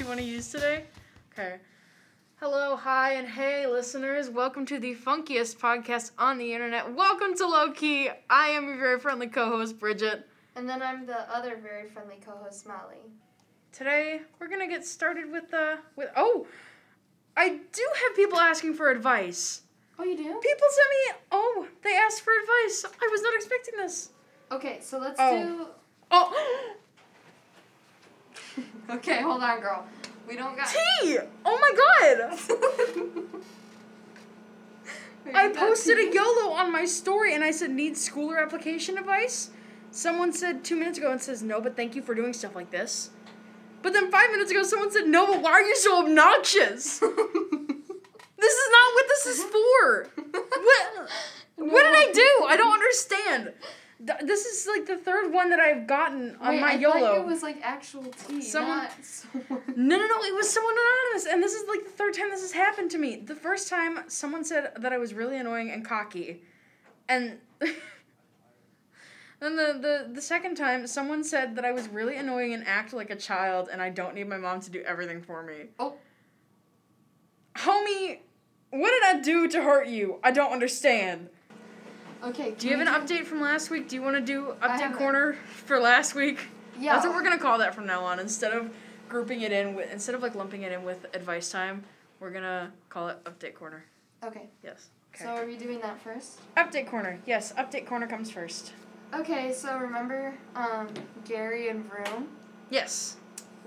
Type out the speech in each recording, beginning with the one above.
you want to use today? Okay. Hello, hi, and hey, listeners. Welcome to the funkiest podcast on the internet. Welcome to Low Key. I am your very friendly co host, Bridget. And then I'm the other very friendly co-host, Molly. Today, we're going to get started with the. with Oh! I do have people asking for advice. Oh, you do? People send me. Oh, they asked for advice. I was not expecting this. Okay, so let's Oh. Oh! Okay, hold on, girl. We don't got. Tea! Oh my god! I posted a YOLO on my story and I said, need school or application advice? Someone said two minutes ago and says, no, but thank you for doing stuff like this. But then five minutes ago, someone said, no, but why are you so obnoxious? This is not what this is for. What, what did I do? I don't understand. Th- This is like the third one that I've gotten on Wait, my I YOLO. thought it was like actual tea, Someone- not someone. No, no, no, it was someone anonymous. And this is like the third time this has happened to me. The first time, someone said that I was really annoying and cocky. And then the, the, the second time, someone said that I was really annoying and act like a child and I don't need my mom to do everything for me. Oh. Homie, what did I do to hurt you? I don't understand. Okay. Do you have an we update from last week? Do you want to do update corner for last week? Yeah. That's what we're gonna call that from now on. Instead of grouping it in with, instead of like lumping it in with advice time, we're gonna call it update corner. Okay. Yes. Okay. So are we doing that first? update corner. Yes, update corner comes first. Okay. So remember, um, Gary and Vroom. Yes.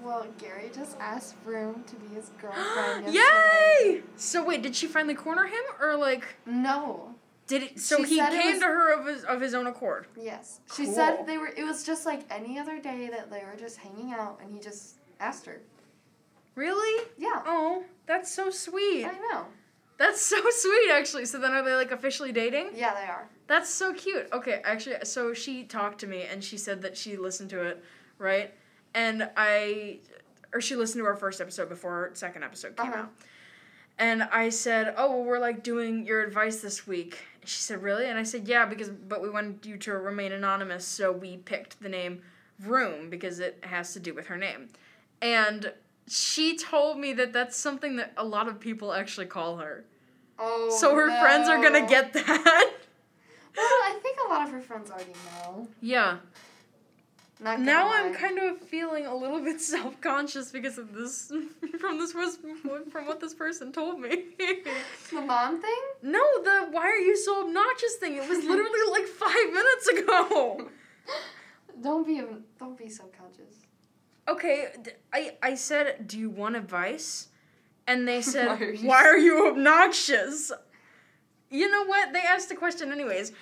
Well, Gary just asked Vroom to be his girlfriend. Yay! So wait, did she finally corner him, or like No. Did it? So She he came was- to her of his of his own accord. Yes. She Cool. said they were. It was just like any other day that they were just hanging out, and he just asked her. Really? Yeah. Oh, that's so sweet. I know. That's so sweet, actually. So then are they like officially dating? Yeah, they are. That's so cute. Okay, actually, so she talked to me and she said that she listened to it, right? And I, or she listened to our first episode before our second episode came Uh-huh. out. And I said, "Oh, well, we're like doing your advice this week." She said, "Really?" And I said, "Yeah, because but we wanted you to remain anonymous, so we picked the name Room because it has to do with her name." And she told me that that's something that a lot of people actually call her. Oh. so her friends are gonna get that. Well, I think a lot of her friends already know. yeah. Now I'm kind of feeling a little bit self conscious because of this from this was from what this person told me. the mom thing. no, the why are you so obnoxious thing. It was literally like five minutes ago. Don't be don't be subconscious. Okay, I I said, do you want advice? And they said, Why are you why are you obnoxious? You know what? They asked the question anyways.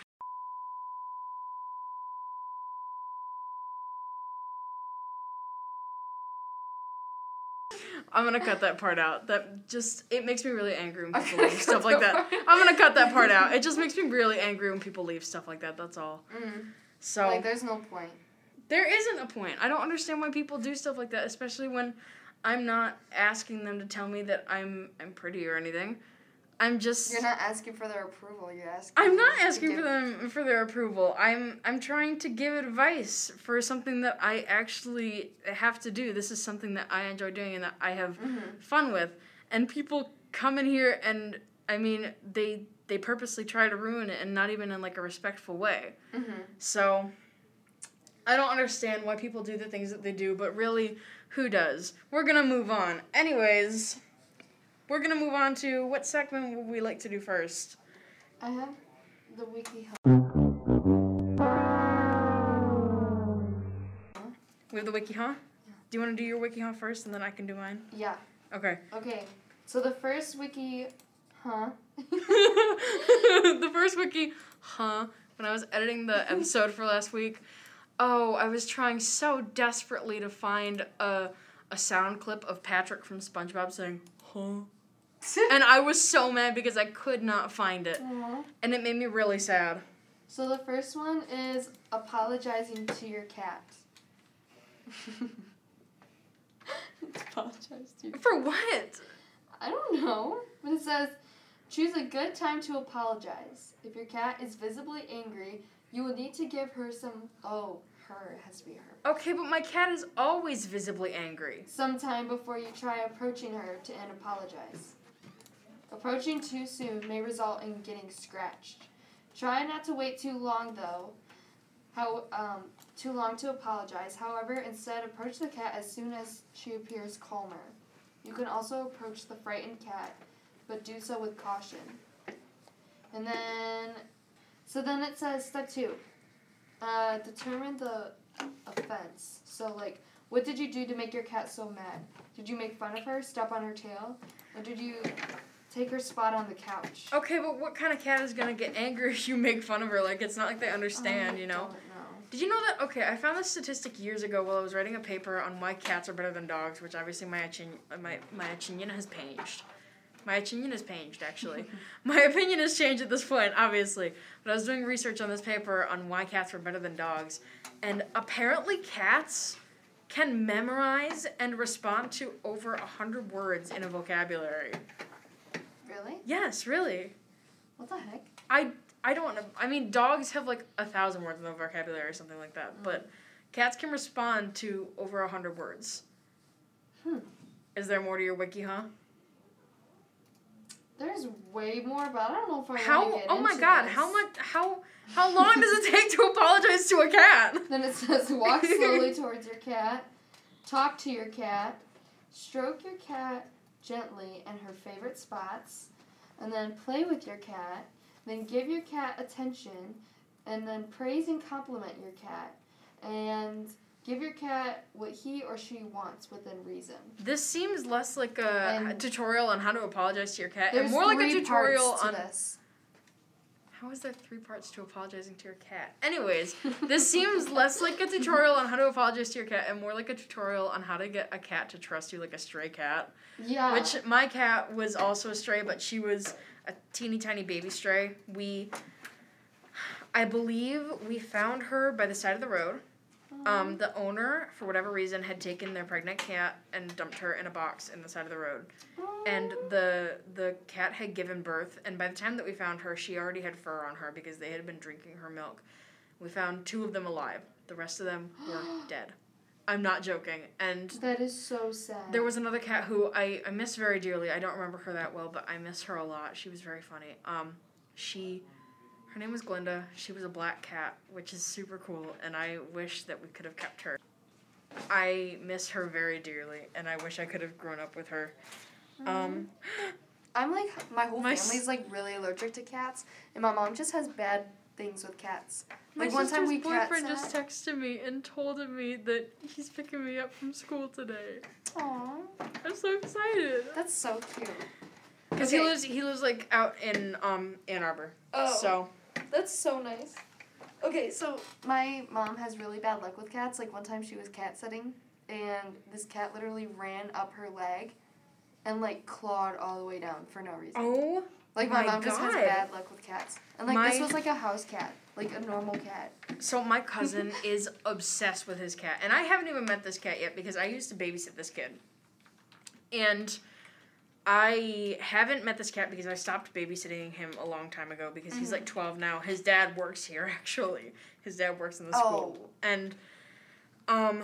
I'm gonna cut that part out. That just it makes me really angry when people leave stuff like that part. I'm gonna cut that part out. It just makes me really angry when people leave stuff like that. That's all. Mm. So Like, there's no point. there isn't a point. I don't understand why people do stuff like that, especially when I'm not asking them to tell me that I'm I'm pretty or anything. I'm just You're not asking for their approval. You're asking. I'm not asking for them for their approval. I'm I'm trying to give advice for something that I actually have to do. This is something that I enjoy doing and that I have Mhm. fun with. And people come in here and I mean they they purposely try to ruin it and not even in like a respectful way. Mhm. So I don't understand why people do the things that they do, but really, who does? We're gonna move on. Anyways, we're gonna move on to what segment would we like to do first? I have the wiki. hub. We have the wiki, huh? Yeah. Do you want to do your wiki, huh, first, and then I can do mine? Yeah. Okay. Okay. So the first wiki, huh? the first wiki, huh? When I was editing the episode for last week, oh, I was trying so desperately to find a a sound clip of Patrick from SpongeBob saying, huh? And I was so mad because I could not find it. Aw. And it made me really sad. So the first one is apologizing to your cat. Apologize to your For what? I don't know. But it says choose a good time to apologize. If your cat is visibly angry, you will need to give her some oh, her. It has to be her. Okay, but my cat is always visibly angry. Sometime before you try approaching her to and apologize. Approaching too soon may result in getting scratched. Try not to wait too long though. How um, too long to apologize. However, instead approach the cat as soon as she appears calmer. You can also approach the frightened cat, but do so with caution. And then, so then it says step two. Uh, determine the offense. So like, what did you do to make your cat so mad? Did you make fun of her, step on her tail, or did you take her spot on the couch? Okay, but what kind of cat is gonna get angry if you make fun of her? Like, it's not like they understand, you know? don't know. Did you know that? Okay, I found this statistic years ago while I was writing a paper on why cats are better than dogs, which obviously my opinion, uh, my my opinion has changed. My opinion has changed, actually. my opinion has changed at this point, obviously. But I was doing research on this paper on why cats were better than dogs, and apparently cats can memorize and respond to over a hundred words in a vocabulary. Really? Yes, really. What the heck? I I don't know. I mean, dogs have like a thousand words in the vocabulary or something like that, but cats can respond to over a hundred words. Hmm. Is there more to your wiki, huh? There's way more, but I don't know if I How? want to get Oh my God! this. How much? How? How long does it take to apologize to a cat? Then it says walk slowly towards your cat, talk to your cat, stroke your cat gently in her favorite spots, and then play with your cat. Then give your cat attention, and then praise and compliment your cat, and give your cat what he or she wants within reason. This seems less like a And- tutorial on how to apologize to your cat, and more like a tutorial on this. How is there three parts to apologizing to your cat? Anyways, this seems less like a tutorial on how to apologize to your cat and more like a tutorial on how to get a cat to trust you like a stray cat. Yeah. Which my cat was also a stray, but she was a teeny tiny baby stray. We I believe we found her by the side of the road. Um, the owner, for whatever reason, had taken their pregnant cat and dumped her in a box in the side of the road. And the the cat had given birth and by the time that we found her she already had fur on her because they had been drinking her milk. We found two of them alive. The rest of them were dead. I'm not joking. And that is so sad. there was another cat who I, I miss very dearly. I don't remember her that well but i miss her a lot. She was very funny. Um she her name was glinda she was a black cat which is super cool and i wish that we could have kept her i miss her very dearly and i wish i could have grown up with her um I'm like my whole My family's like really allergic to cats, and my mom just has bad things with cats. My Like one time we boyfriend just texted me and told me that he's picking me up from school today. Aww, I'm so excited. that's so cute. Cause he lives he lives like out in um Ann Arbor. Oh. So That's so nice. Okay, so my mom has really bad luck with cats. Like one time she was cat sitting, and this cat literally ran up her leg, and like clawed all the way down for no reason. oh like my, my mom just has bad luck with cats, and like this was like a house cat, like a normal cat. so my cousin is obsessed with his cat and I haven't even met this cat yet because I used to babysit this kid. And I haven't met this cat because I stopped babysitting him a long time ago because he's like 12 now. His dad works here actually. His dad works in the school. Oh. And um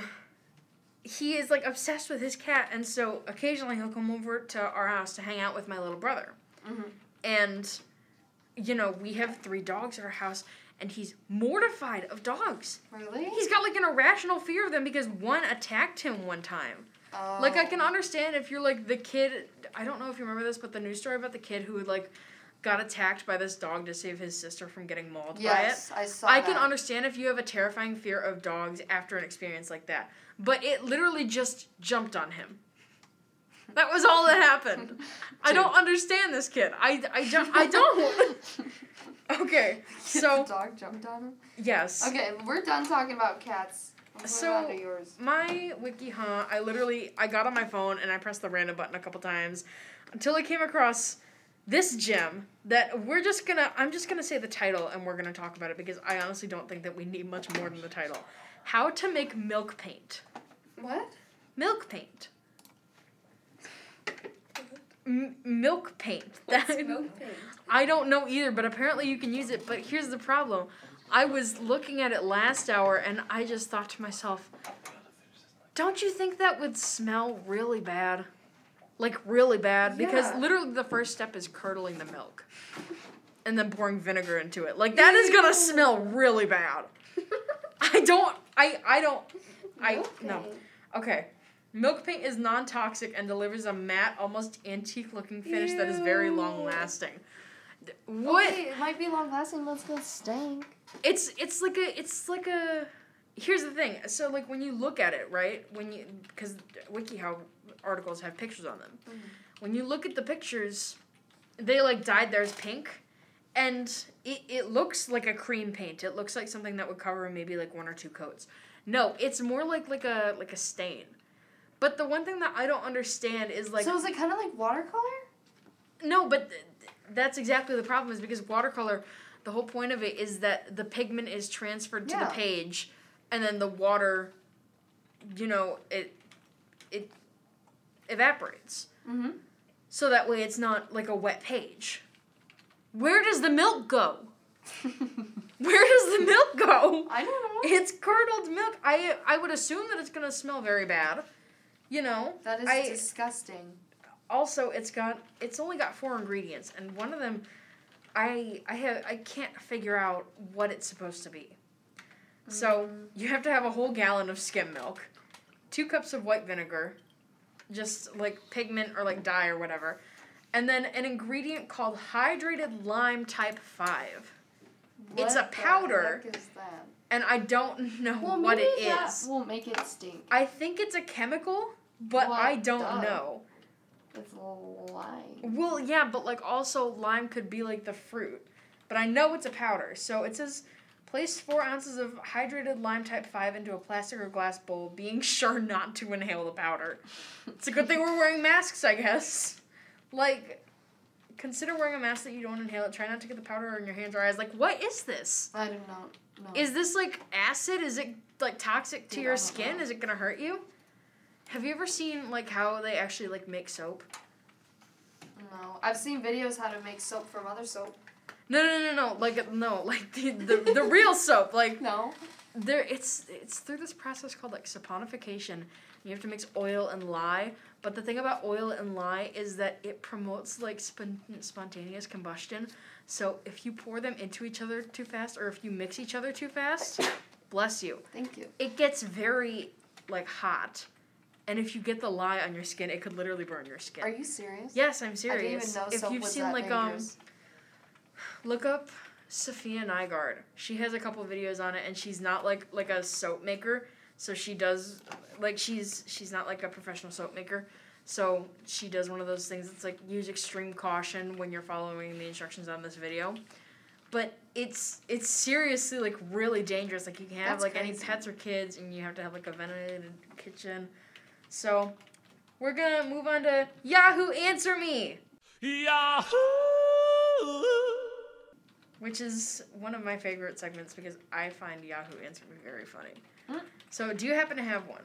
he is like obsessed with his cat and so occasionally he'll come over to our house to hang out with my little brother. Mhm. And you know, we have three dogs at our house and he's mortified of dogs. Really? He's got like an irrational fear of them because one attacked him one time. Oh. Like I can oh. understand if you're like the kid. I don't know if you remember this, but the news story about the kid who like got attacked by this dog to save his sister from getting mauled Yes, I saw by it. I that. can understand if you have a terrifying fear of dogs after an experience like that, but it literally just jumped on him. That was all that happened. I don't understand this kid. I, I don't. I don't. Okay, so the dog jumped on him. yes. Okay, we're done talking about cats. So-. My wiki huh, I literally I got on my phone and I pressed the random button a couple times until I came across this gem that we're just gonna I'm just gonna say the title and we're gonna talk about it because I honestly don't think that we need much more than the title. How to make milk paint. What? Milk paint. M- milk paint. That- paint? I don't know either, but apparently you can use it. But here's the problem. I was looking at it last hour and I just thought to myself, don't you think that would smell really bad? Like really bad because Yeah. literally the first step is curdling the milk and then pouring vinegar into it. Like that is going to smell really bad. I don't I I don't I Milk no. paint. Okay. Milk paint is non-toxic and delivers a matte, almost antique-looking finish that is very long-lasting. What? Okay, it might be long lasting, but it's gonna stink. It's it's like a it's like a. Here's the thing. So like when you look at it, right? When you because WikiHow articles have pictures on them. Mhm. When you look at the pictures, they like dyed theirs pink, and it it looks like a cream paint. It looks like something that would cover maybe like one or two coats. No, it's more like like a like a stain. But the one thing that I don't understand is like so is it kind of like watercolor? no, but th- that's exactly the problem is because watercolor, the whole point of it is that the pigment is transferred to Yeah. the page, and then the water, you know, it it evaporates. Mm-hmm. So that way it's not like a wet page. Where does the milk go? Where does the milk go? I don't know. It's curdled milk. I I would assume that it's gonna smell very bad. You know. That is I- disgusting. also it's got it's only got four ingredients and one of them i i have i can't figure out what it's supposed to be so Mm. you have to have a whole gallon of skim milk two cups of white vinegar just like pigment or like dye or whatever and then an ingredient called hydrated lime type 5 It's a What powder. that? and i don't know Well, what maybe it that is will make it stink. i think it's a chemical but Well, i don't duh. know It's lime. Well, yeah, but like also lime could be like the fruit. But I know it's a powder. So it says place four ounces of hydrated lime type 5 into a plastic or glass bowl, being sure not to inhale the powder. It's a good thing we're wearing masks, I guess. Like, consider wearing a mask that you don't inhale it. Try not to get the powder in your hands or eyes. Like, what is this? I don't know. Is this like acid? Is it like toxic to Dude, your skin? know. Is it gonna hurt you? Have you ever seen like how they actually like make soap? no. I've seen videos how to make soap from other soap. No, no, no, no. Like no, like the the, the real soap. Like No. there, it's it's through this process called like saponification. You have to mix oil and lye. But the thing about oil and lye is that it promotes like spon- spontaneous combustion. So if you pour them into each other too fast, or if you mix each other too fast, bless you, Thank you. it gets very like hot. And if you get the lye on your skin, it could literally burn your skin. Are you serious? yes, I'm I serious. didn't even know if soap you've was seen that like dangerous. um Look up Sophia Nygaard. She has a couple videos on it, and she's not like like a soap maker. So she does like she's she's not like a professional soap maker. So she does one of those things that's like use extreme caution when you're following the instructions on this video. But it's it's seriously like really dangerous. Like you can't have That's like any pets or kids, and you have to have like a ventilated kitchen. So we're gonna move on to Yahoo Answer Me. Yahoo! which is one of my favorite segments because I find Yahoo Answer Me very funny. Hmm. So, do you happen to have one?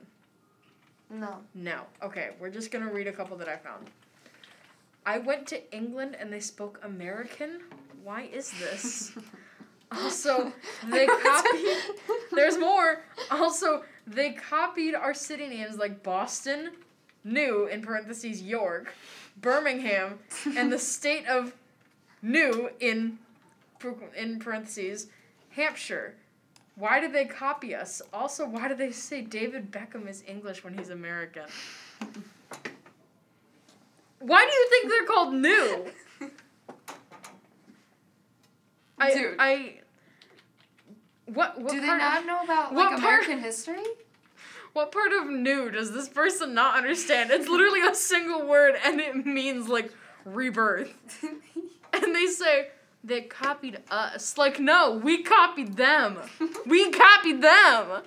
No. No. Okay, we're just gonna read a couple that I found. I went to England and they spoke American. Why is this? Also, they copied. There's more. Also, they copied our city names like Boston, New in parentheses York, Birmingham, and the state of New in in parentheses Hampshire. Why did they copy us? Also, why do they say David Beckham is English when he's American? Why do you think they're called New? I I what what Do they part not know about what like part- American history? what part of new does this person not understand? It's literally a single word and it means like rebirth. And they say they copied us. Like no, we copied them. We copied them.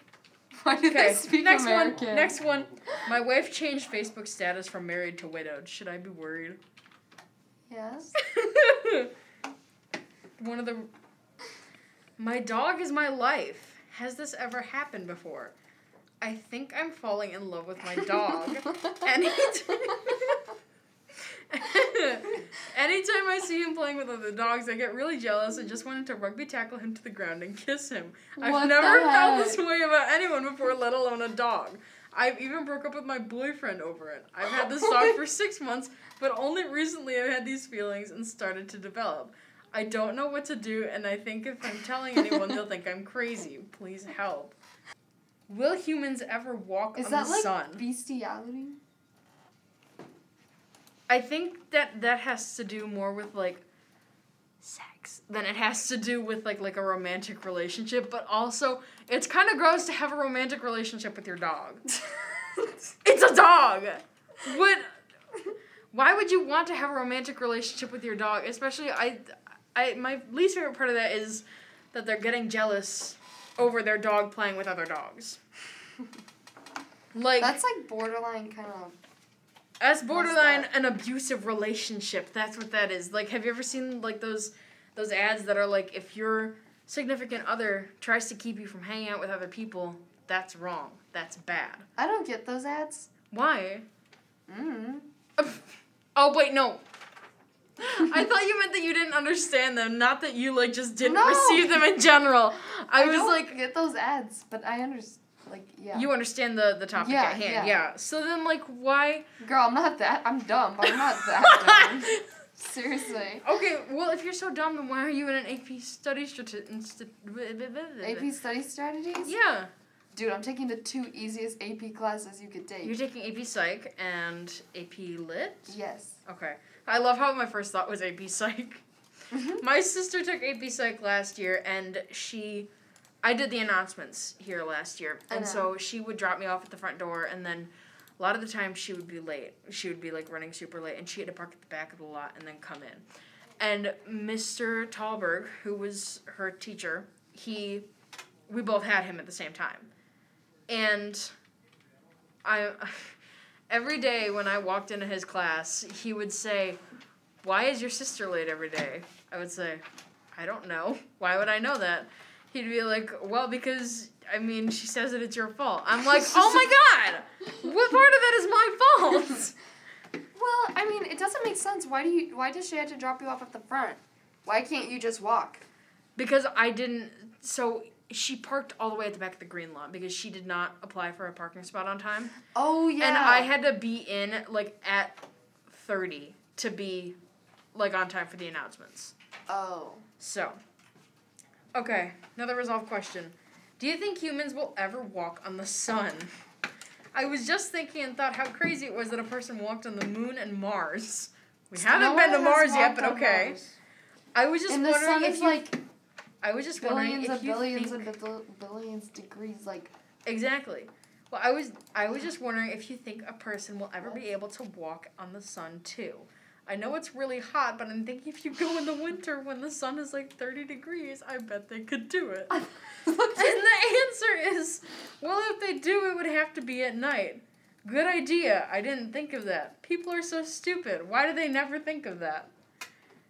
Why do they speak next American? one. Next one. My wife changed Facebook status from married to widowed. Should I be worried? Yes. one of the. My dog is my life. Has this ever happened before? I think I'm falling in love with my dog. Any Anytime I see him playing with other dogs, I get really jealous and just wanted to rugby tackle him to the ground and kiss him. I've What never felt this way about anyone before, let alone a dog. I've even broke up with my boyfriend over it. I've had this dog for six months, but only recently I've had these feelings and started to develop. I don't know what to do, and I think if I'm telling anyone, they'll think I'm crazy. Please help. Will humans ever walk Is on that the like sun? bestiality? I think that that has to do more with like sex than it has to do with like like a romantic relationship. But also, it's kind of gross to have a romantic relationship with your dog. It's a dog. What? Why would you want to have a romantic relationship with your dog? Especially, I, I my least favorite part of that is that they're getting jealous over their dog playing with other dogs. Like That's like borderline kind of. That's borderline an abusive relationship. That's what that is. Like, have you ever seen like those those ads that are like, if your significant other tries to keep you from hanging out with other people, that's wrong. That's bad. I don't get those ads. Why? Mm. Oh wait, no. I thought you meant that you didn't understand them, not that you like just didn't No. receive them in general. I, was don't like, get those ads, but I understand. Like yeah. you understand the the topic Yeah, at hand, yeah. yeah. So then, like, why? Girl, I'm not that. I'm dumb, but I'm not that dumb. Seriously. Okay, well, if you're so dumb, then why are you in an AP study strate- insti- AP study strategies? Yeah, Dude, I'm taking the two easiest AP classes you could take. you're taking AP Psych and AP Lit. yes. Okay, I love how my first thought was AP Psych. Mhm. My sister took AP Psych last year, and she, I did the announcements here last year, and so she would drop me off at the front door, and then. A lot of the time she would be late. She would be like running super late and she had to park at the back of the lot and then come in. And Mr. Talberg, who was her teacher, he we both had him at the same time. And I every day when I walked into his class, he would say, "Why is your sister late every day?" I would say, "I don't know. Why would I know that?" He'd be like, "Well, because I mean, she says that it's your fault." I'm like, "Oh my god. What part of that is my fault?" Well, I mean, it doesn't make sense. Why do you? Why does she have to drop you off at the front? Why can't you just walk? because I didn't so she parked all the way at the back of the green lot because she did not apply for a parking spot on time. Oh yeah. And I had to be in like at 30 to be like on time for the announcements. Oh. So, okay, another resolved question. Do you think humans will ever walk on the sun? I was just thinking and thought how crazy it was that a person walked on the moon and Mars. We haven't No been to Mars yet, but okay. Mars. I was just And wondering if you, like I was just wondering billions if and you billions think and bil- billions degrees. Like exactly. Well, I was I was just wondering if you think a person will ever be able to walk on the sun too. I know it's really hot, but I'm thinking if you go in the winter when the sun is like 30 degrees, I bet they could do it. And the answer is, well, if they do, it would have to be at night. Good idea. I didn't think of that. People are so stupid. Why do they never think of that?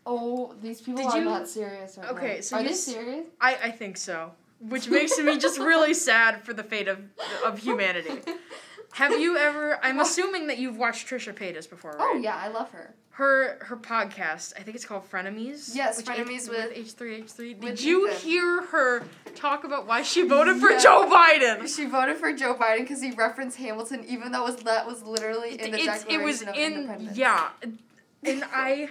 Oh, these people Did are you- not serious right Okay, now. so are you they serious? I, I think so. Which makes me just really sad for the fate of of humanity. Have you ever? I'm assuming that you've watched Trisha Paytas before, oh, right? Oh yeah, I love her. Her her podcast, I think it's called Frenemies. Yes, Frenemies with- H three H three. Did you Ethan. hear her talk about why she voted for Yeah. Joe Biden? She voted for Joe Biden because he referenced Hamilton, even though was, that was literally in the It's, Declaration it was of in Independence. yeah, and I.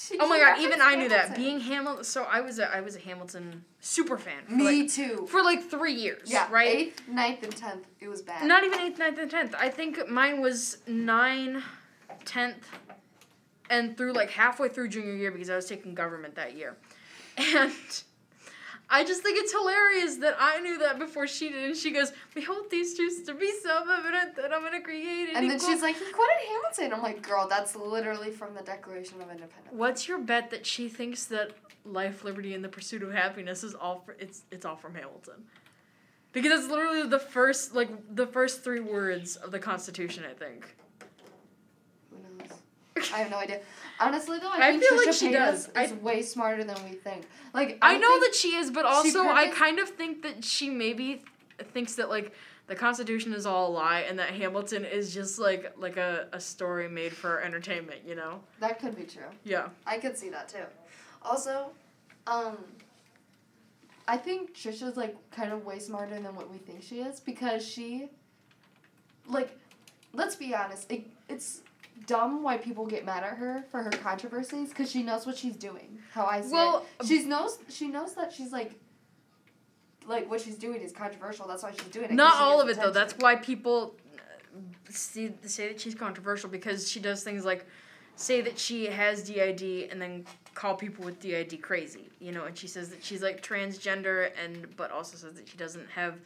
She- Oh my god! Even I knew that Hamilton. being Hamilton. So I was a I was a Hamilton super fan. Me like, too. for like three years. Yeah, Right. Eighth, ninth, and tenth. It was bad. Not even eighth, ninth, and tenth. I think mine was nine, tenth, and through like halfway through junior year because I was taking government that year, and I just think it's hilarious that I knew that before she did, and she goes, "Behold these truths to be self-evident that I'm gonna create an and then equal-" she's like, he quoted Hamilton. I'm like, girl, that's literally from the Declaration of Independence. "What's your bet that she thinks that life, liberty, and the pursuit of happiness is all for, it's it's all from Hamilton?" Because it's literally the first like the first three words of the Constitution, I think. I have no idea. Honestly, though, I, I think feel Trisha like she Paytas does. is I- way smarter than we think. Like I know think- that she is, but also I kind of think that she maybe th- thinks that like the Constitution is all a lie and that Hamilton is just like like a, a story made for entertainment, you know? That could be true. Yeah. I could see that too. Also, um, I think Trisha's like kind of way smarter than what we think she is because she, like, let's be honest, it, it's dumb why people get mad at her for her controversies because she knows what she's doing. How I see Well, it, she knows she knows that she's like. Like what she's doing is controversial. That's why she's doing it. Not all of it though. That's why people uh, see say that she's controversial because she does things like say that she has DID and then call people with DID crazy, you know, and she says that she's like transgender and but also says that she doesn't have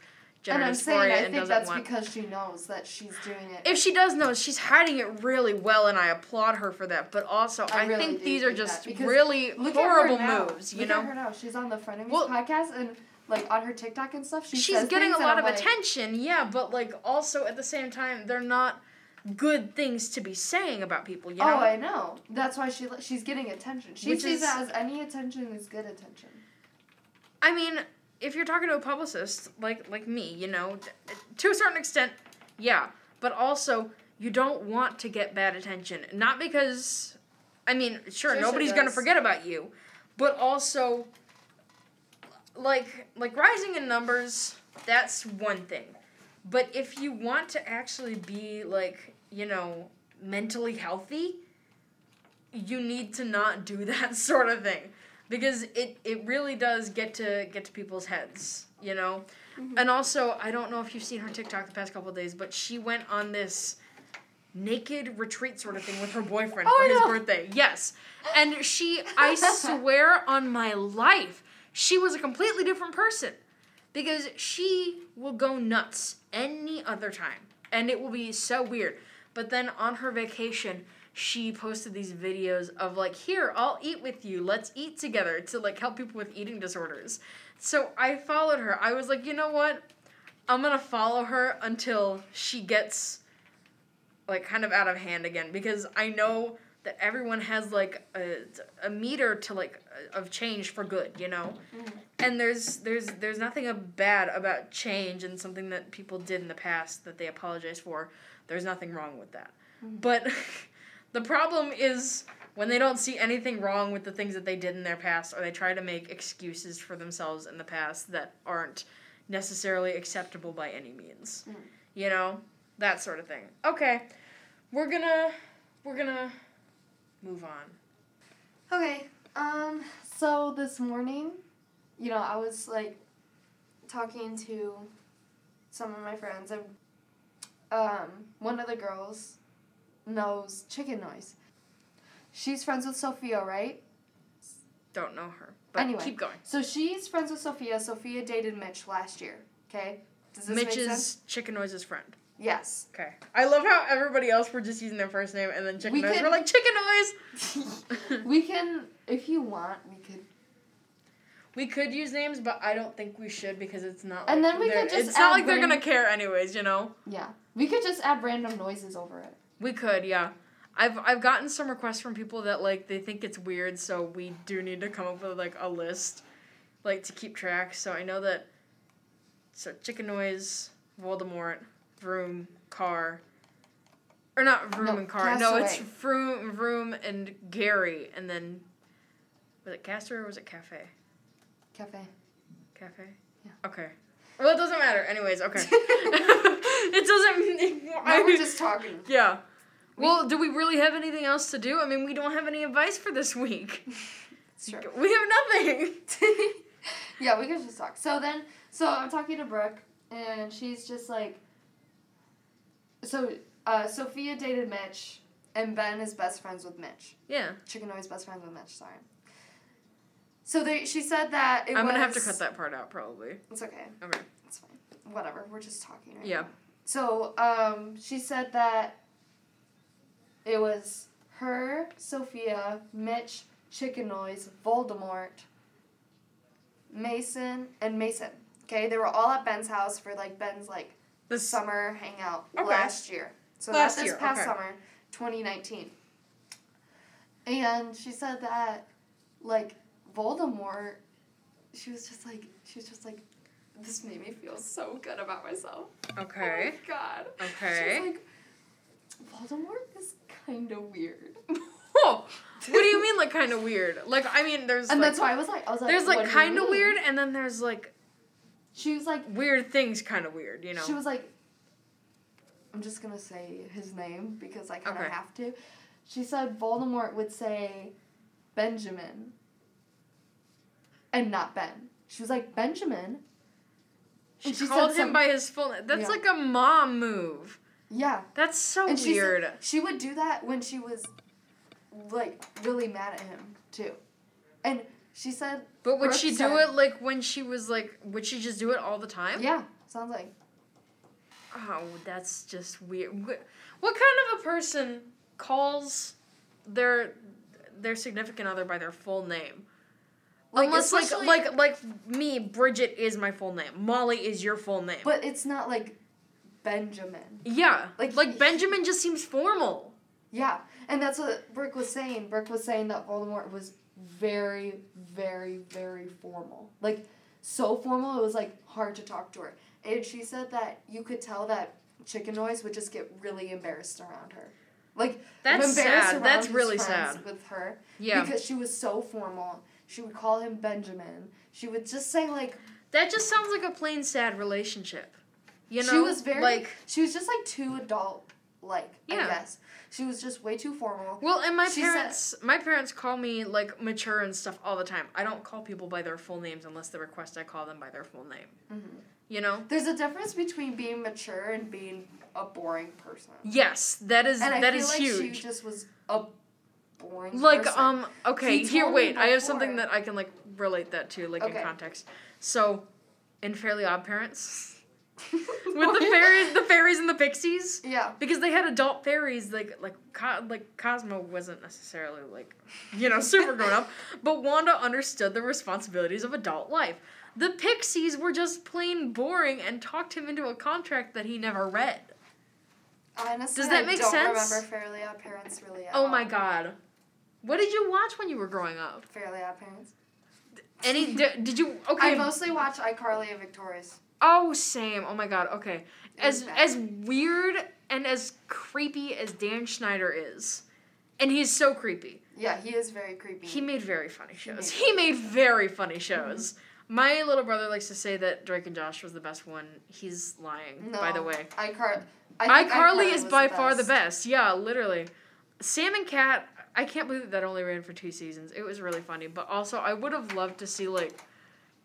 gender And I'm dysphoria saying I and think that's want because she knows that she's doing it. if she does know, she's hiding it really well, and I applaud her for that. But also, I I, really think these are just really horrible at her now. moves. You Look know, at her now. She's on the Frenemies Well- podcast and like on her TikTok and stuff. She she's getting a lot of like, attention, yeah, but like also at the same time, they're not good things to be saying about people. You know, Oh, I know. That's why she she's getting attention. She Which sees is- it as any attention is good attention. I mean, if you're talking to a publicist like like me, you know, to a certain extent, yeah, but also you don't want to get bad attention, not because, I mean, sure, Trisha nobody's gonna forget about you, but also, like like rising in numbers, that's one thing, but if you want to actually be like you know mentally healthy, you need to not do that sort of thing because it it really does get to get to people's heads, you know. Mhm. And also, I don't know if you've seen her TikTok the past couple of days, but she went on this naked retreat sort of thing with her boyfriend Oh, for his know. birthday. Yes. And she I swear on my life, she was a completely different person because she will go nuts any other time and it will be so weird. But then on her vacation, she posted these videos of like, here, I'll eat with you. Let's eat together to like help people with eating disorders. So I followed her. I was like, you know what? I'm gonna follow her until she gets like kind of out of hand again because I know that everyone has like a, a meter to like of change for good, you know. Mhm. And there's there's there's nothing bad about change and something that people did in the past that they apologize for. There's nothing wrong with that. Mhm. But the problem is when they don't see anything wrong with the things that they did in their past or they try to make excuses for themselves in the past that aren't necessarily acceptable by any means. Mm. You know? That sort of thing. Okay. We're gonna we're gonna move on. Okay. Um. So this morning, you know, I was like talking to some of my friends, and um, one of the girls knows Chicken Noise. She's friends with Sophia, right? Don't know her. But Anyway. keep going. So she's friends with Sophia. Sophia dated Mitch last year. Okay. Does this Mitch make is sense? Chicken Noise's friend. Yes. Okay. I love how everybody else were just using their first name and then Chicken We Noise could- were like Chicken Noise. we can, if you want, we could. We could use names, but I don't think we should because it's not. And like then we could just It's not like they're gonna care anyways, you know. Yeah. We could just add random noises over it. We could, yeah. I've I've gotten some requests from people that like they think it's weird, so we do need to come up with like a list, like to keep track. So I know that. So chicken noise, Voldemort, Vroom, car. Or not Vroom No, and car. No, it's. Vroom, Vroom, and Gary, and then. Was it Castor or was it Cafe? Cafe. Cafe. Yeah. Okay. Well, it doesn't matter. Anyways, okay. it doesn't. Now we're just talking. Yeah. We- Well, do we really have anything else to do? I mean, we don't have any advice for this week. True. We have nothing. yeah, we could just talk. So then, so I'm talking to Brooke, and she's just like, so uh, Sophia dated Mitch, and Ben is best friends with Mitch. Yeah. Chicken Noise best friends with Mitch. Sorry. So they, she said that it I'm was. gonna have to cut that part out probably. It's okay. Okay. It's fine. Whatever. We're just talking right Yeah. now. So um, she said that it was her, Sophia, Mitch, Chicken Noise, Voldemort, Mason, and Mason. Okay, they were all at Ben's house for like Ben's like the summer hangout Okay. last year. So Last this year, past okay. summer, 2019. And she said that, like, Voldemort, she was just like, she was just like, this made me feel so good about myself. Okay. Oh my god. Okay. She's like, Voldemort is kind of weird. Oh, what do you mean, like kind of weird? Like, I mean, there's and like, that's why I was like, I was like, there's like kind of weird, and then there's like She was like, weird things, kind of weird. You know. she was like, I'm just gonna say his name because I kind of Okay. have to. She said Voldemort would say Benjamin and not Ben. She was like Benjamin. she, and she called said him some- by his full name. That's Yeah. like a mom move. Yeah. That's so and weird. said she would do that when she was like really mad at him too. And she said but would Brooke she do it like when she was like? Would she just do it all the time? Yeah, sounds like Oh, that's just weird. What, what kind of a person calls their their significant other by their full name? Like, Unless like like like me, Bridget is my full name. Molly is your full name. But it's not like Benjamin. yeah, like, like he- Benjamin just seems formal. Yeah, and that's what Brooke was saying. Brooke was saying that Voldemort was very, very, very formal. Like, so formal it was like hard to talk to her. And she said that you could tell that Chicken Noise would just get really embarrassed around her. Like, That's embarrassed sad. around That's really sad. With her. Yeah, Because she was so formal. She would call him Benjamin. She would just say, like, that just sounds like a plain sad relationship. You know, she was very, like she was just like too adult like, Yeah. I guess. She was just way too formal. Well, and my She said- parents, my parents call me like mature and stuff all the time. I don't call people by their full names unless they request I call them by their full name. hmm You know? There's a difference between being mature and being a boring person. Yes, that is And I feel is like huge. she just was a boring like person. um okay He here wait I have something that I can like relate that to like Okay. in context. So, in Fairly Odd Parents, with the fairies, the fairies and the pixies. Yeah. because they had adult fairies like like Co- like Cosmo wasn't necessarily like you know super grown up, but Wanda understood the responsibilities of adult life. The Pixies were just plain boring and talked him into a contract that he never read. Honestly, Does that I make don't sense? remember Fairly Odd Parents really at Oh my god. What did you watch when you were growing up? Fairly Odd Parents. Any did, did you okay? I mostly watch iCarly and Victorious. oh, same. Oh my god. Okay. As It was bad. as weird and as creepy as Dan Schneider is, and he's so creepy. Yeah, he is very creepy. He made very funny He shows. made He made very funny shows. My little brother likes to say that Drake and Josh was the best one. He's lying, by the No, way. iCar- I think iCarly is by the far the best. best. Yeah, literally. Sam and Cat, I can't believe that, that only ran for two seasons. It was really funny, but also I would have loved to see like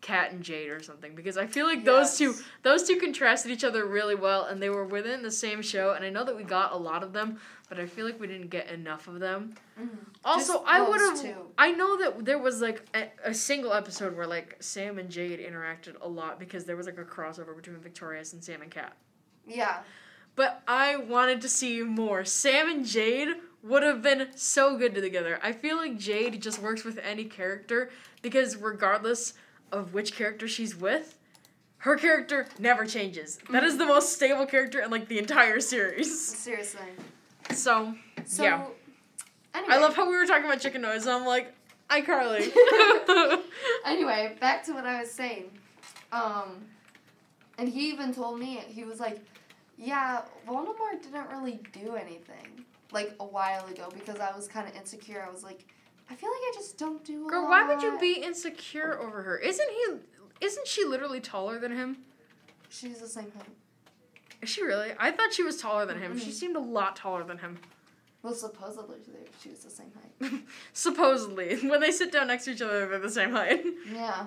Cat and Jade or something because I feel like those two those two contrasted each other really well and they were within the same show and I know that we got a lot of them, but I feel like we didn't get enough of them. Mhm. Also, Just I would have. I know that there was like a, a single episode where like Sam and Jade interacted a lot because there was like a crossover between Victorious and Sam and Cat. Yeah. But I wanted to see more. Sam and Jade would have been so good together. I feel like Jade just works with any character because regardless of which character she's with, her character never changes. That is the most stable character in like the entire series. Seriously. So So. Yeah. Anyway. I love how we were talking about chicken noise and I'm like, iCarly. Anyway, back to what I was saying. Um, and he even told me he was like, "Yeah, Voldemort didn't really do anything like a while ago because I was kind of insecure. I was like, I feel like I just don't do a Girl, why would you be insecure over her? Isn't he? Isn't she literally taller than him? She's the same height. Is she really? I thought she was taller than him. She Mhm. seemed a lot taller than him. Well, supposedly she was the same height. Supposedly, when they sit down next to each other, they're the same height. Yeah.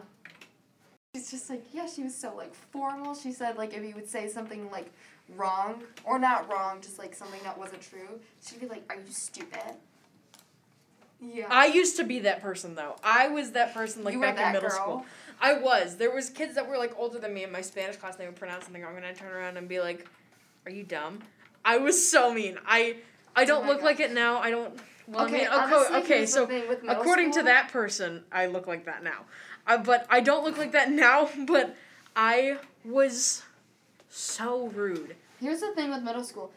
She's just like, yeah, she was so like formal. She said like if he would say something like wrong or not wrong, just like something that wasn't true, she'd be like, "Are you stupid?" Yeah. I used to be that person though. I was that person like you back in middle girl. school. I was. There was kids that were like older than me in my Spanish class. And they would pronounce something wrong, and I'd turn around and be like, "Are you dumb?" I was so mean. I I don't Oh look like it now. I don't. Well, okay, I mean, okay. So the thing with middle according to that person, I look like that now. Uh, but I don't look like that now. But I was so rude. Here's the thing with middle school.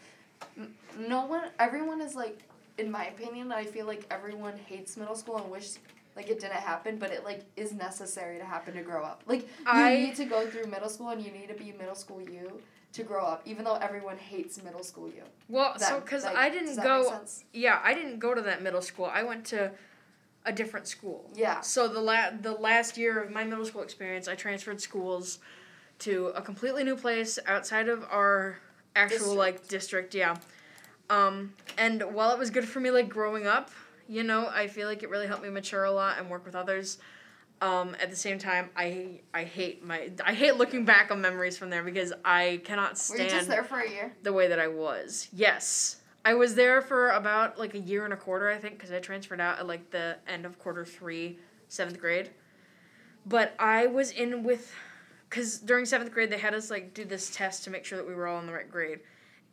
No one, everyone is like, in my opinion, I feel like everyone hates middle school and wish like it didn't happen, but it like is necessary to happen to grow up. Like you I- need to go through middle school and you need to be middle school you to grow up, even though everyone hates middle school you. Well, so because like, I didn't go, yeah, I didn't go to that middle school. I went to a different school. Yeah. So the la- the last year of my middle school experience, I transferred schools to a completely new place outside of our actual like district. Yeah. Um, and while it was good for me like growing up, you know, I feel like it really helped me mature a lot and work with others. Um, at the same time, I I hate my I hate looking back on memories from there because I cannot Were stand you just there for a year? the way that I was. Yes. I was there for about like a year and a quarter, I think, because I transferred out at like the end of quarter three, seventh grade. But I was in with, because during seventh grade they had us like do this test to make sure that we were all in the right grade.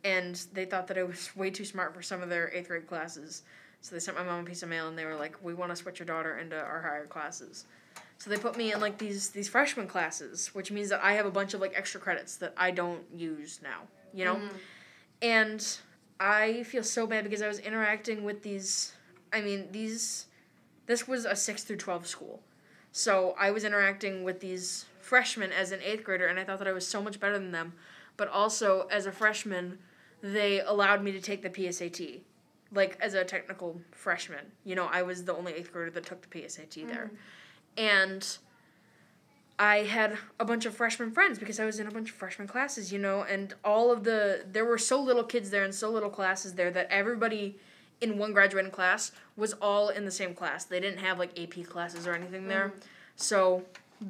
And they thought that I was way too smart for some of their eighth grade classes. So they sent my mom a piece of mail and they were like, we want to switch your daughter into our higher classes. So they put me in like these these freshman classes, which means that I have a bunch of like extra credits that I don't use now, you know? Mhm. And I feel so bad because I was interacting with these I mean, these this was a 6 through 12 school. So I was interacting with these freshmen as an 8th grader and I thought that I was so much better than them. But also as a freshman, they allowed me to take the PSAT. Like as a technical freshman. You know, I was the only 8th grader that took the PSAT there. Mm-hmm. And I had a bunch of freshman friends because I was in a bunch of freshman classes, you know, and all of the there were so little kids there and so little classes there that everybody in one graduating class was all in the same class. They didn't have like AP classes or anything there. Mm. So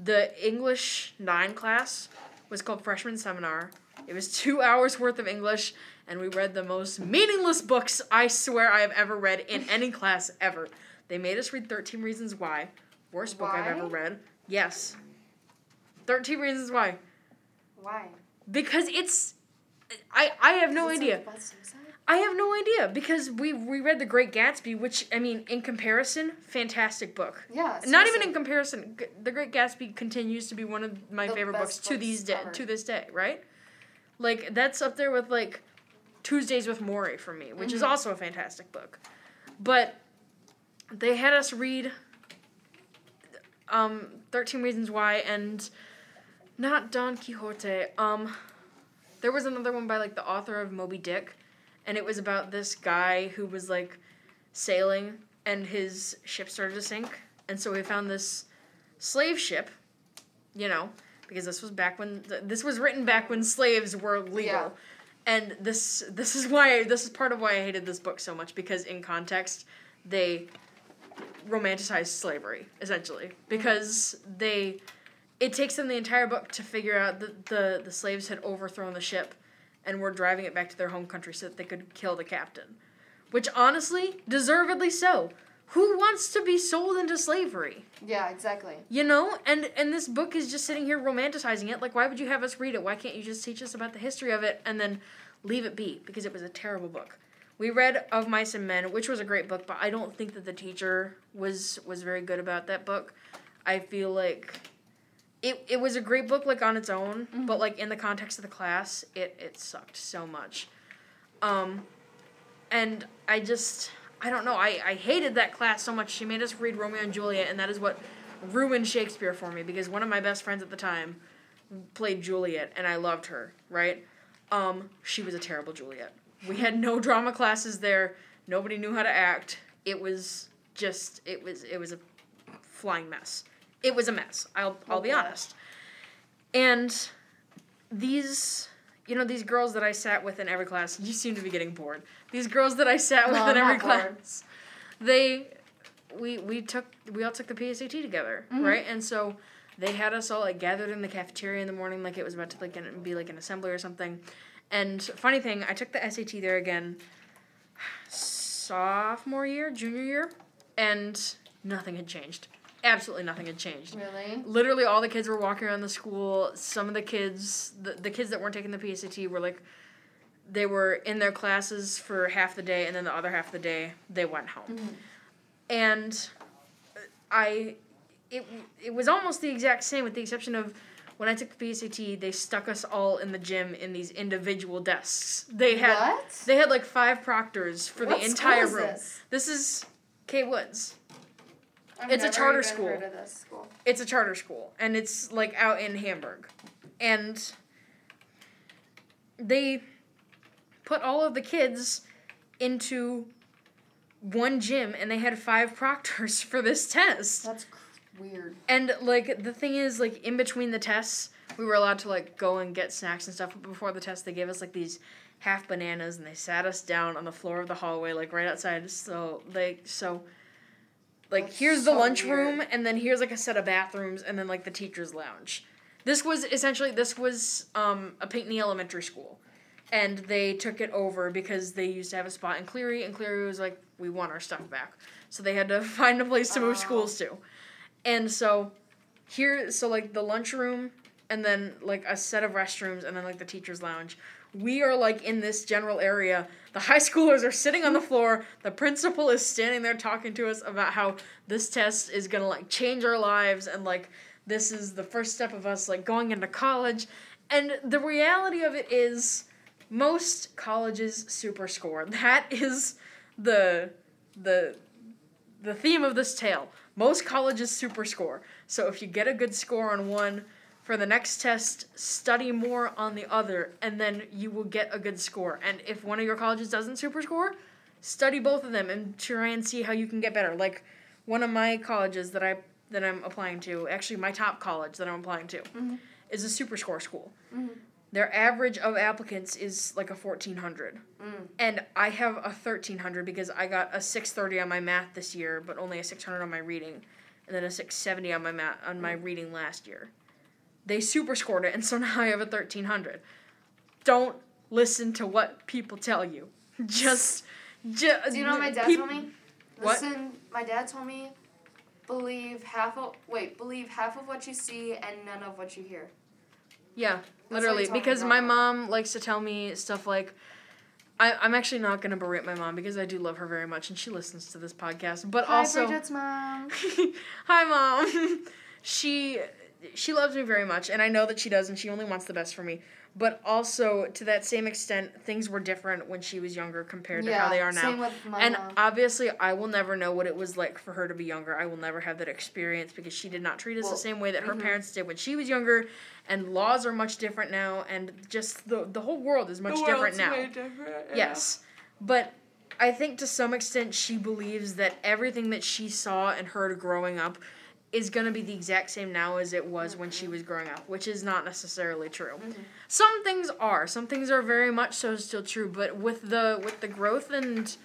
the English 9 class was called freshman seminar. It was 2 hours worth of English and we read the most meaningless books I swear I have ever read in any class ever. They made us read 13 Reasons Why. Worst book I've ever read. Yes. 13 Reasons Why. Why? Because it's I I have no idea. I have no idea because we we read The Great Gatsby, which I mean, in comparison, fantastic book. Yeah. Not even in comparison, The Great Gatsby continues to be one of my The favorite books best to these day to this day, right? Like that's up there with like Tuesdays with Morrie for me, which is Mhm. also a fantastic book. But they had us read um 13 Reasons Why and not Don Quixote. Um there was another one by like the author of Moby Dick and it was about this guy who was like sailing and his ship started to sink. And so he found this slave ship you know because this was back when th- this was written back when slaves were legal. Yeah. and this this is why this is part of why i hated this book so much because in context they romanticized slavery essentially. Mm-hmm. Because they it takes them the entire book to figure out that the the slaves had overthrown the ship and were driving it back to their home country so that they could kill the captain. Which honestly deservedly so. Who wants to be sold into slavery? Yeah, exactly. you know and and this book is just sitting here romanticizing it. Like why would you have us read it? Why can't you just teach us about the history of it and then leave it be? Because it was a terrible book. We read of mice and men which was a great book but i don't think that the teacher was was very good about that book. I feel like it, it was a great book like on its own but like in the context of the class it it sucked so much. Um and i just i don't know i i hated that class so much. She made us read romeo and juliet and that is what ruined shakespeare for me because one of my best friends at the time played juliet and i loved her right? Um she was a terrible juliet. We had no drama classes there. Nobody knew how to act. It was just it was it was a flying mess it was a mess i'll i'll be Oh, honest and these you know these girls that i sat with in every class you seem to be getting bored these girls that i sat with No, in every not bored. class they we we took we all took the PSAT together, Mhm. right? And so they had us all like gathered in the cafeteria in the morning, like it was about to like an- be like an assembly or something. And funny thing, I took the SAT there again, sophomore year, junior year, and nothing had changed. Absolutely nothing had changed. Really? Literally, all the kids were walking around the school. Some of the kids, the, the kids that weren't taking the PSAT, were like, they were in their classes for half the day, and then the other half of the day, they went home Mhm. and I it it was almost the exact same with the exception of when I took the PSAT, they stuck us all in the gym in these individual desks. They had what? they had like five proctors for What the entire room. This? This is Kate Woods. I've It's a charter school. Heard of this school. It's a charter school, and it's like out in Hamburg, and they put all of the kids into one gym, and they had five proctors for this test. That's weird. And like the thing is, like in between the tests, we were allowed to like go and get snacks and stuff. But before the test, they gave us like these half bananas, and they sat us down on the floor of the hallway, like right outside. So like so, like That's here's the so lunchroom, and then here's like a set of bathrooms, and then like the teachers' lounge. This was essentially this was um, a Pinckney Elementary School, and they took it over because they used to have a spot in Cleary, and Cleary was like, we want our stuff back, so they had to find a place to move Oh. schools to, and so here, so like the lunchroom, and then like a set of restrooms, and then like the teachers' lounge. We are like in this general area. The high schoolers are sitting on the floor. The principal is standing there talking to us about how this test is gonna like change our lives and like this is the first step of us like going into college. And the reality of it is most colleges super score. That is the the the theme of this tale. Most colleges super score. So if you get a good score on one, for the next test, study more on the other, and then you will get a good score. And if one of your colleges doesn't super score, study both of them and try and see how you can get better. Like one of my colleges that I that I'm applying to, actually my top college that I'm applying to, Mhm. is a super score school. Mhm. Their average of applicants is like a 1400. Mm. And I have a 1300 because I got a 630 on my math this year, but only a 600 on my reading, and then a 670 on my math on my reading last year. They super scored it, and so now I have a 1300. Don't listen to what people tell you. Just, just. Do you know what my dad peop- told me? What? Listen, my dad told me, believe half of wait, believe half of what you see and none of what you hear. Yeah, That's literally. he told me Because growing my mom likes to tell me stuff like, I, I'm actually not gonna berate my mom because I do love her very much and she listens to this podcast. But also Hi, also, Bridget's mom. hi mom. she she loves me very much and I know that she does and she only wants the best for me. But also to that same extent, things were different when she was younger compared to how they are now. Same with my And mom. obviously, I will never know what it was like for her to be younger. I will never have that experience because she did not treat us Well, the same way that her mhm. parents did when she was younger. And laws are much different now, and just the the whole world is much different now. Yes, but I think to some extent she believes that everything that she saw and heard growing up is gonna be the exact same now as it was when she was growing up, which is not necessarily true. Mhm. Some things are, some things are very much so still true, but with the with the growth and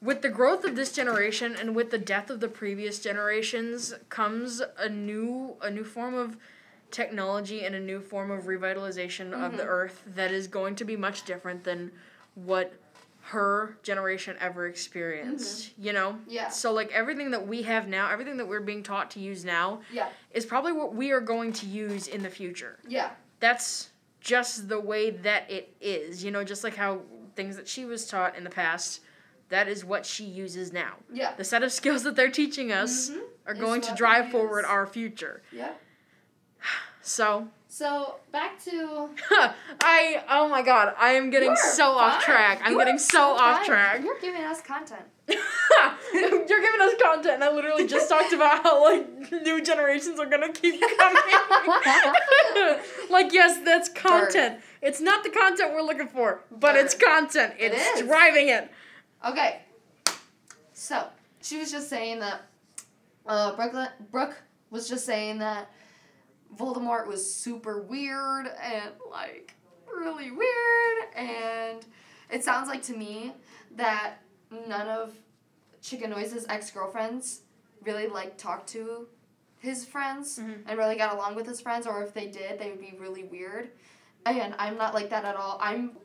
with the growth of this generation and with the death of the previous generations comes a new a new form of technology and a new form of revitalization of the Mhm. earth that is going to be much different than what her generation ever experienced you know Yeah. so like everything that we have now everything that we're being taught to use now Yeah. is probably what we are going to use in the future Yeah. that's just the way that it is. You know, just like how things that she was taught in the past, that is what she uses now. Yeah. The set of skills that they're teaching us Mhm. are going to drive forward our future. Yeah. So, So back to I oh my god, I am getting You're so off track. I'm You're getting so, off fine. track. You're giving us content. You're giving us content, and I literally just talked about how like new generations are gonna keep coming. like yes, that's content. It's not the content we're looking for, but it's content. It It's driving it. Okay. So she was just saying that uh Brooklyn Brooke was just saying that Voldemort was super weird and like really weird and it sounds like to me that none of Chicken Noise's ex girlfriends really like talked to his friends Mhm. and really got along with his friends or if they did they would be really weird. And I'm not like that at all. I'm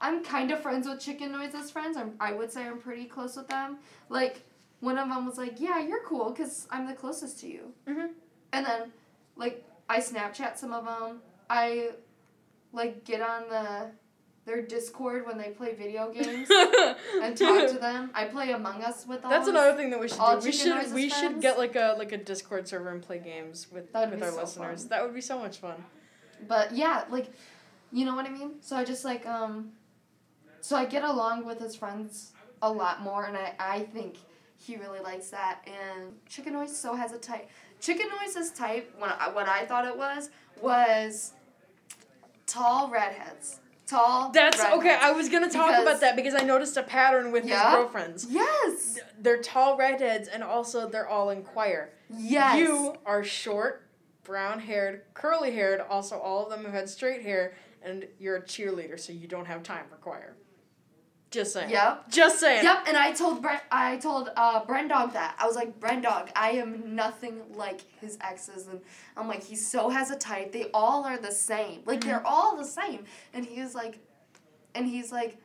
I'm kind of friends with Chicken Noise's friends. I'm, I would say I'm pretty close with them. Like, one of them was like, Yeah, you're cool because I'm the closest to you. Mhm. And then, like, I Snapchat some of them. I, like, get on the their Discord when they play video games and talk to them. I play Among Us with all That's another thing that we should do. We should we should get like a like a Discord server and play games with That'd with our so listeners. fun. That would be so much fun. But yeah, like, you know what I mean? So I just like, um, so I get along with his friends a lot more, and I, I think he really likes that. And Chicken Noise so has a type. Chicken Noise's type, when I, what I thought it was, was tall redheads. Tall. That's redheads. okay. I was gonna talk Because- about that because I noticed a pattern with Yeah? his girlfriends. Yes. They're tall redheads, and also they're all in choir. Yes. You are short, brown haired, curly haired. Also, all of them have had straight hair, and you're a cheerleader, so you don't have time for choir. Just saying. Yep. Just saying. Yep, and I told Brent, I told uh, Brendog that. I was like, Brendog, I am nothing like his exes, and I'm like, he so has a type. They all are the same. Like they're all the same. And he was like, and he's like,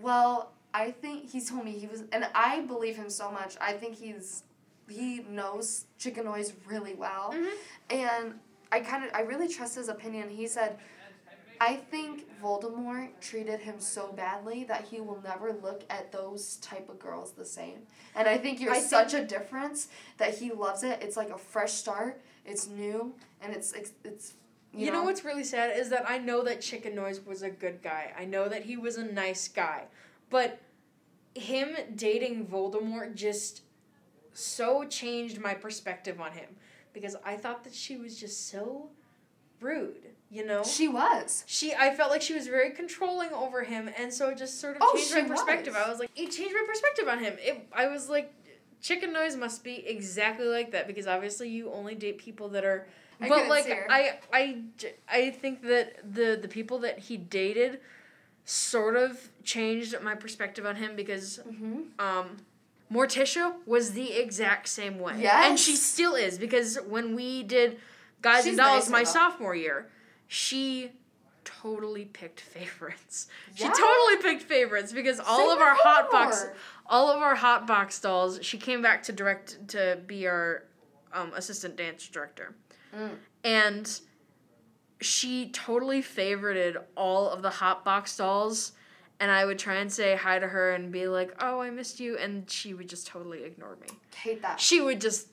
well, I think he told me he was, and I believe him so much. I think he's, he knows Chicken Noise really well, Mhm. and I kind of, I really trust his opinion. He said. I think Voldemort treated him so badly that he will never look at those type of girls the same. And I think you're I such a difference that he loves it. It's like a fresh start. It's new and it's it's, it's you, You know what's really sad is that I know that Chicken Noise was a good guy. I know that he was a nice guy. But him dating Voldemort just so changed my perspective on him because I thought that she was just so rude, you know? She was. She I felt like she was very controlling over him and so it just sort of Oh, changed my perspective. was. I was like it changed my perspective on him. It I was like Chicken Noise must be exactly like that because obviously you only date people that are I but like I, I i think that the the people that he dated sort of changed my perspective on him because Mm-hmm. um Morticia was the exact same way. And she still is because when we did Guys She's and Dolls nice my sophomore year, she totally picked favorites. She totally picked favorites because all Same of our hot box all of our hot box dolls, she came back to direct to be our um, assistant dance director. Mm. And she totally favorited all of the hot box dolls and I would try and say hi to her and be like, "Oh, I missed you," and she would just totally ignore me. Hate that. She would just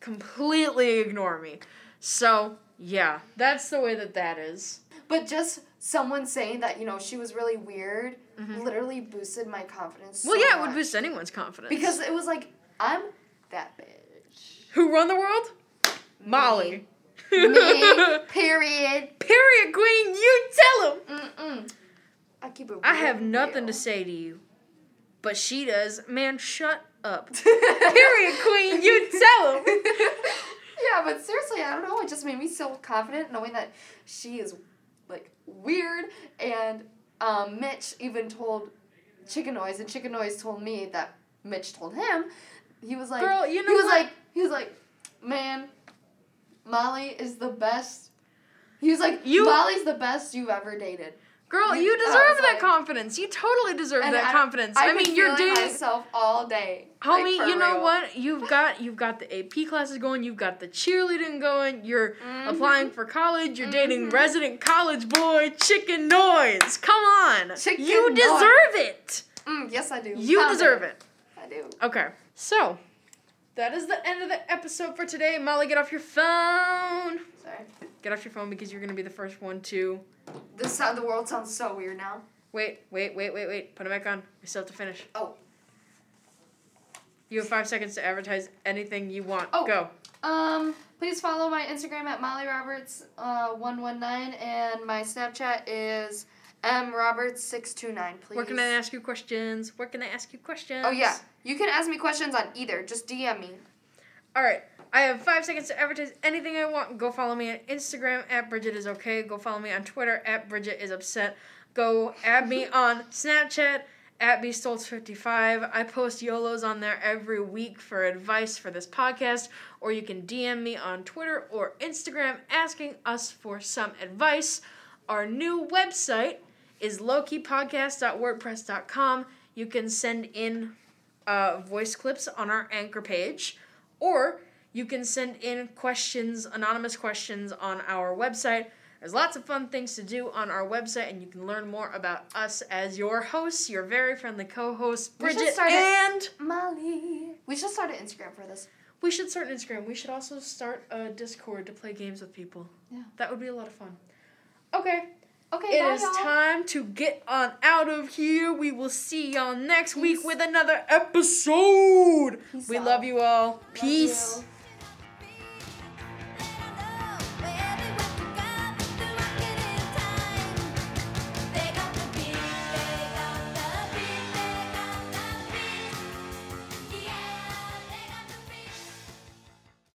completely ignore me. So, yeah, that's the way that that is. But just someone saying that, you know, she was really weird Mhm. literally boosted my confidence. Well, so yeah, it would boost anyone's confidence. Because it was like, I'm that bitch. who run the world? Molly. Me. Period. Period, Queen. You tell him. Mm-mm. I keep it. I have real, nothing to say to you, but she does. Man, shut up. Period, Queen. You tell him. yeah, but seriously, I don't know. It just made me so confident knowing that she is like weird. And um, Mitch even told Chicken Noise, and Chicken Noise told me that Mitch told him. He was like, Girl, you know he was what? like, he was like, man, Molly is the best. He was like, You- Molly's the best you've ever dated. Girl, You- deserve that like- confidence. You totally deserve that I- confidence. I, I, mean, you're dating. myself all day. Homie, like, you know real. what? You've got you've got the AP classes going. You've got the cheerleading going. You're Mhm. applying for college. You're dating Mhm. resident college boy Chicken Noise. Come on, Chicken you Noise. deserve it. Mm, yes, I do. You deserve it. I do. Okay, so that is the end of the episode for today. Molly, get off your phone. Sorry. Get off your phone because you're gonna be the first one to. This sound the world sounds so weird now. Wait, wait, wait, wait, wait. Put it back on. We still have to finish. Oh. You have five seconds to advertise anything you want. Oh. Go. Um, please follow my Instagram at Molly Roberts uh one one nine and my Snapchat is M Roberts six two nine. Please. Where can I ask you questions? Where can I ask you questions? Oh yeah, you can ask me questions on either. Just DM me. All right. I have five seconds to advertise anything I want. Go follow me on Instagram at Bridget is okay. Go follow me on Twitter at Bridget is upset. Go add me on Snapchat at bstoltz55. I post YOLOs on there every week for advice for this podcast, or you can DM me on Twitter or Instagram asking us for some advice. Our new website is lowkeypodcast.wordpress.com. You can send in uh, voice clips on our anchor page, or you can send in questions, anonymous questions on our website. There's lots of fun things to do on our website, and you can learn more about us as your hosts, your very friendly co-hosts, Bridget, and Molly. We should start an Instagram for this. we should start an Instagram. We should also start a Discord to play games with people. Yeah. That would be a lot of fun. Okay. Okay, It bye, is y'all. time to get on out of here. We will see y'all next week Peace. with another episode. Peace we out. love you all. Love Peace. you.